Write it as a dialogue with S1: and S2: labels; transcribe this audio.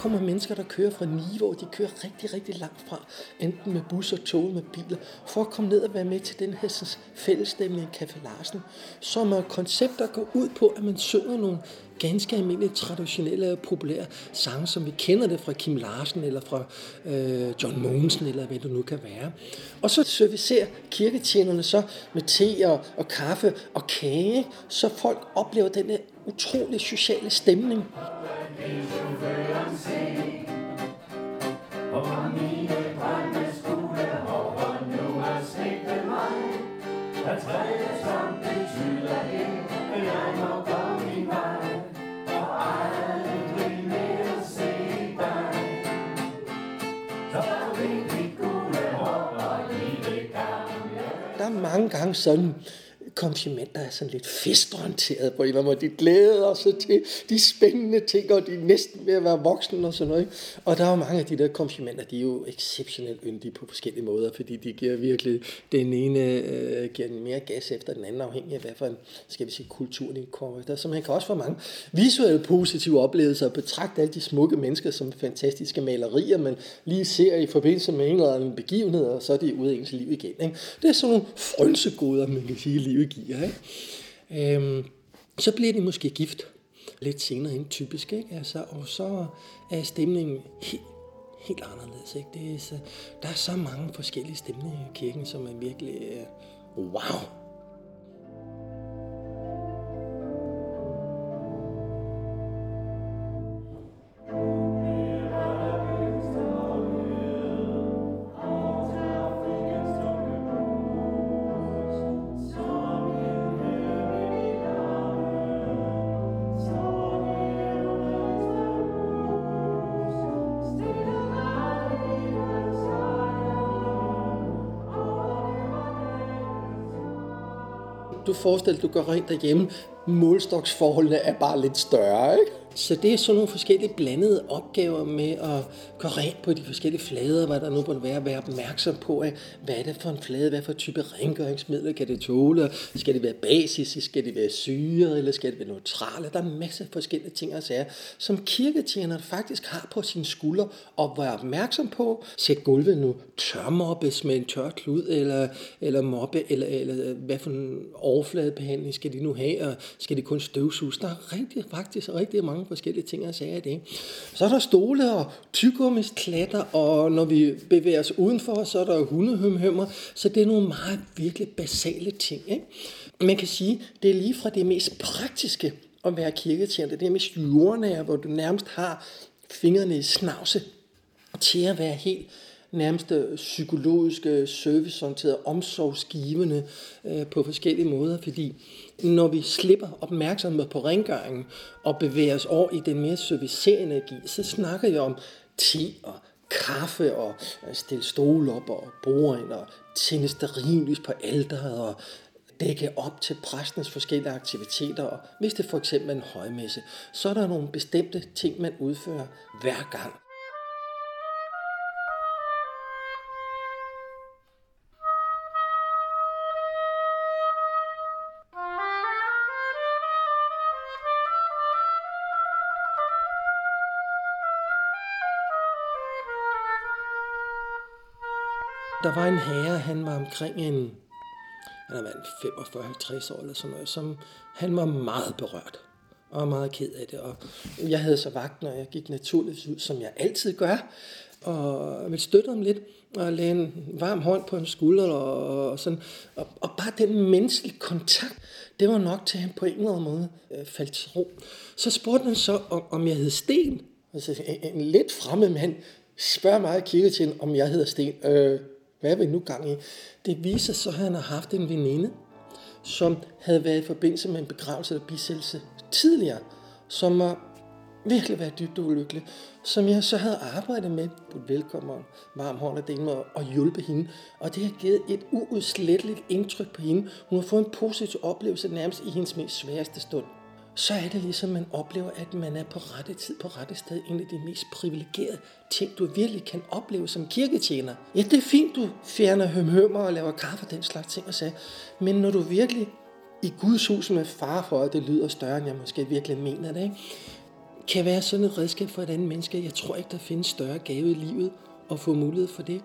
S1: Kommer mennesker, der kører fra Niveau, de kører rigtig, rigtig langt fra, enten med bus og tog, med biler, for at komme ned og være med til den her fællesstemning i Café Larsen, som er koncept, der går ud på, at man synger nogle ganske almindelige, traditionelle og populære sange, som vi kender det fra Kim Larsen eller fra øh, John Mogensen, eller hvad det nu kan være. Og så servicerer kirketjenerne så med te og, og kaffe og kage, så folk oplever den utrolig sociale stemning. Der er mange komplimenter konfirmander er sådan lidt festorienteret på en eller anden måde. De glæder sig til de spændende ting, og de er næsten ved at være voksne og sådan noget. Og der er jo mange af de der konfirmander, de er jo exceptionelt yndige på forskellige måder, fordi de giver virkelig den ene øh, giver mere gas efter den anden, afhængig af hvad for en, skal vi sige, kultur de kommer efter. Så man kan også få mange visuelle positive oplevelser og betragte alle de smukke mennesker som fantastiske malerier, man lige ser i forbindelse med en eller anden begivenhed, og så er de ude af ens liv igen. Ikke? Det er sådan nogle frynsegoder, man kan sige, livet giver. Ikke? Øhm, så bliver de måske gift lidt senere end typisk, ikke? Altså, og så er stemningen helt, helt anderledes. Ikke? Det er så, der er så mange forskellige stemninger i kirken, som er virkelig øh, wow. Du forestiller dig, du går rent derhjemme. Målstoksforholdene er bare lidt større, ikke? Så det er sådan nogle forskellige blandede opgaver med at gå rent på de forskellige flader, hvad der nu må være, være opmærksom på, at hvad er det for en flade, hvad for type rengøringsmidler kan det tåle, skal det være basis, skal det være syre, eller skal det være neutrale, der er en masse forskellige ting at sige, som kirketjeneren faktisk har på sine skuldre, og være opmærksom på, sæt gulvet nu tørmoppes med en tør klud, eller, eller moppe, eller, eller hvad for en overfladebehandling skal de nu have, og skal de kun støvsuges. Der er rigtig, faktisk rigtig mange forskellige ting og sager i det. Så er der stole og tygummisklatter, og når vi bevæger os udenfor, så er der hundehømhømmer, så det er nogle meget virkelig basale ting. Ikke? Man kan sige, det er lige fra det mest praktiske at være kirketjener, det er mest jordnære, hvor du nærmest har fingrene i snavse, til at være helt nærmest psykologiske, serviceorienterede, omsorgsgivende øh, på forskellige måder, fordi når vi slipper opmærksomhed på rengøringen og bevæger os over i den mere servicerende energi, så snakker jeg om te og kaffe og stille stole op og borde og tænde sterinlys på alderet og dække op til præstens forskellige aktiviteter, og hvis det for eksempel er en højmesse, så er der nogle bestemte ting, man udfører hver gang. Der var en herre, han var omkring en, han har været 45-50 år eller sådan noget, som han var meget berørt og meget ked af det. Og jeg havde så vagt, når jeg gik naturligvis ud, som jeg altid gør, og ville støtte ham lidt, og lagde en varm hånd på hans skulder, og, og, sådan, og, og bare den menneskelige kontakt, det var nok til, at han på en eller anden måde øh, faldt til ro. Så spurgte han så, om, om jeg hed Sten. Altså, en, en lidt fremmed mand spørger mig i til, om jeg hedder Sten. Øh, hvad er vi nu gang i? Det viser så, at han har haft en veninde, som havde været i forbindelse med en begravelse eller bisættelse tidligere, som var virkelig været dybt ulykkelig, som jeg så havde arbejdet med på et velkommen og varm hånd af den og, og hjulpet hende. Og det har givet et uudsletteligt indtryk på hende. Hun har fået en positiv oplevelse nærmest i hendes mest sværeste stund så er det ligesom, man oplever, at man er på rette tid, på rette sted. En af de mest privilegerede ting, du virkelig kan opleve som kirketjener. Ja, det er fint, du fjerner hømhømmer og laver kaffe og den slags ting og sagde. Men når du virkelig i Guds hus med far for, at det lyder større, end jeg måske virkelig mener det, ikke? kan være sådan et redskab for et andet menneske. Jeg tror ikke, der findes større gave i livet at få mulighed for det.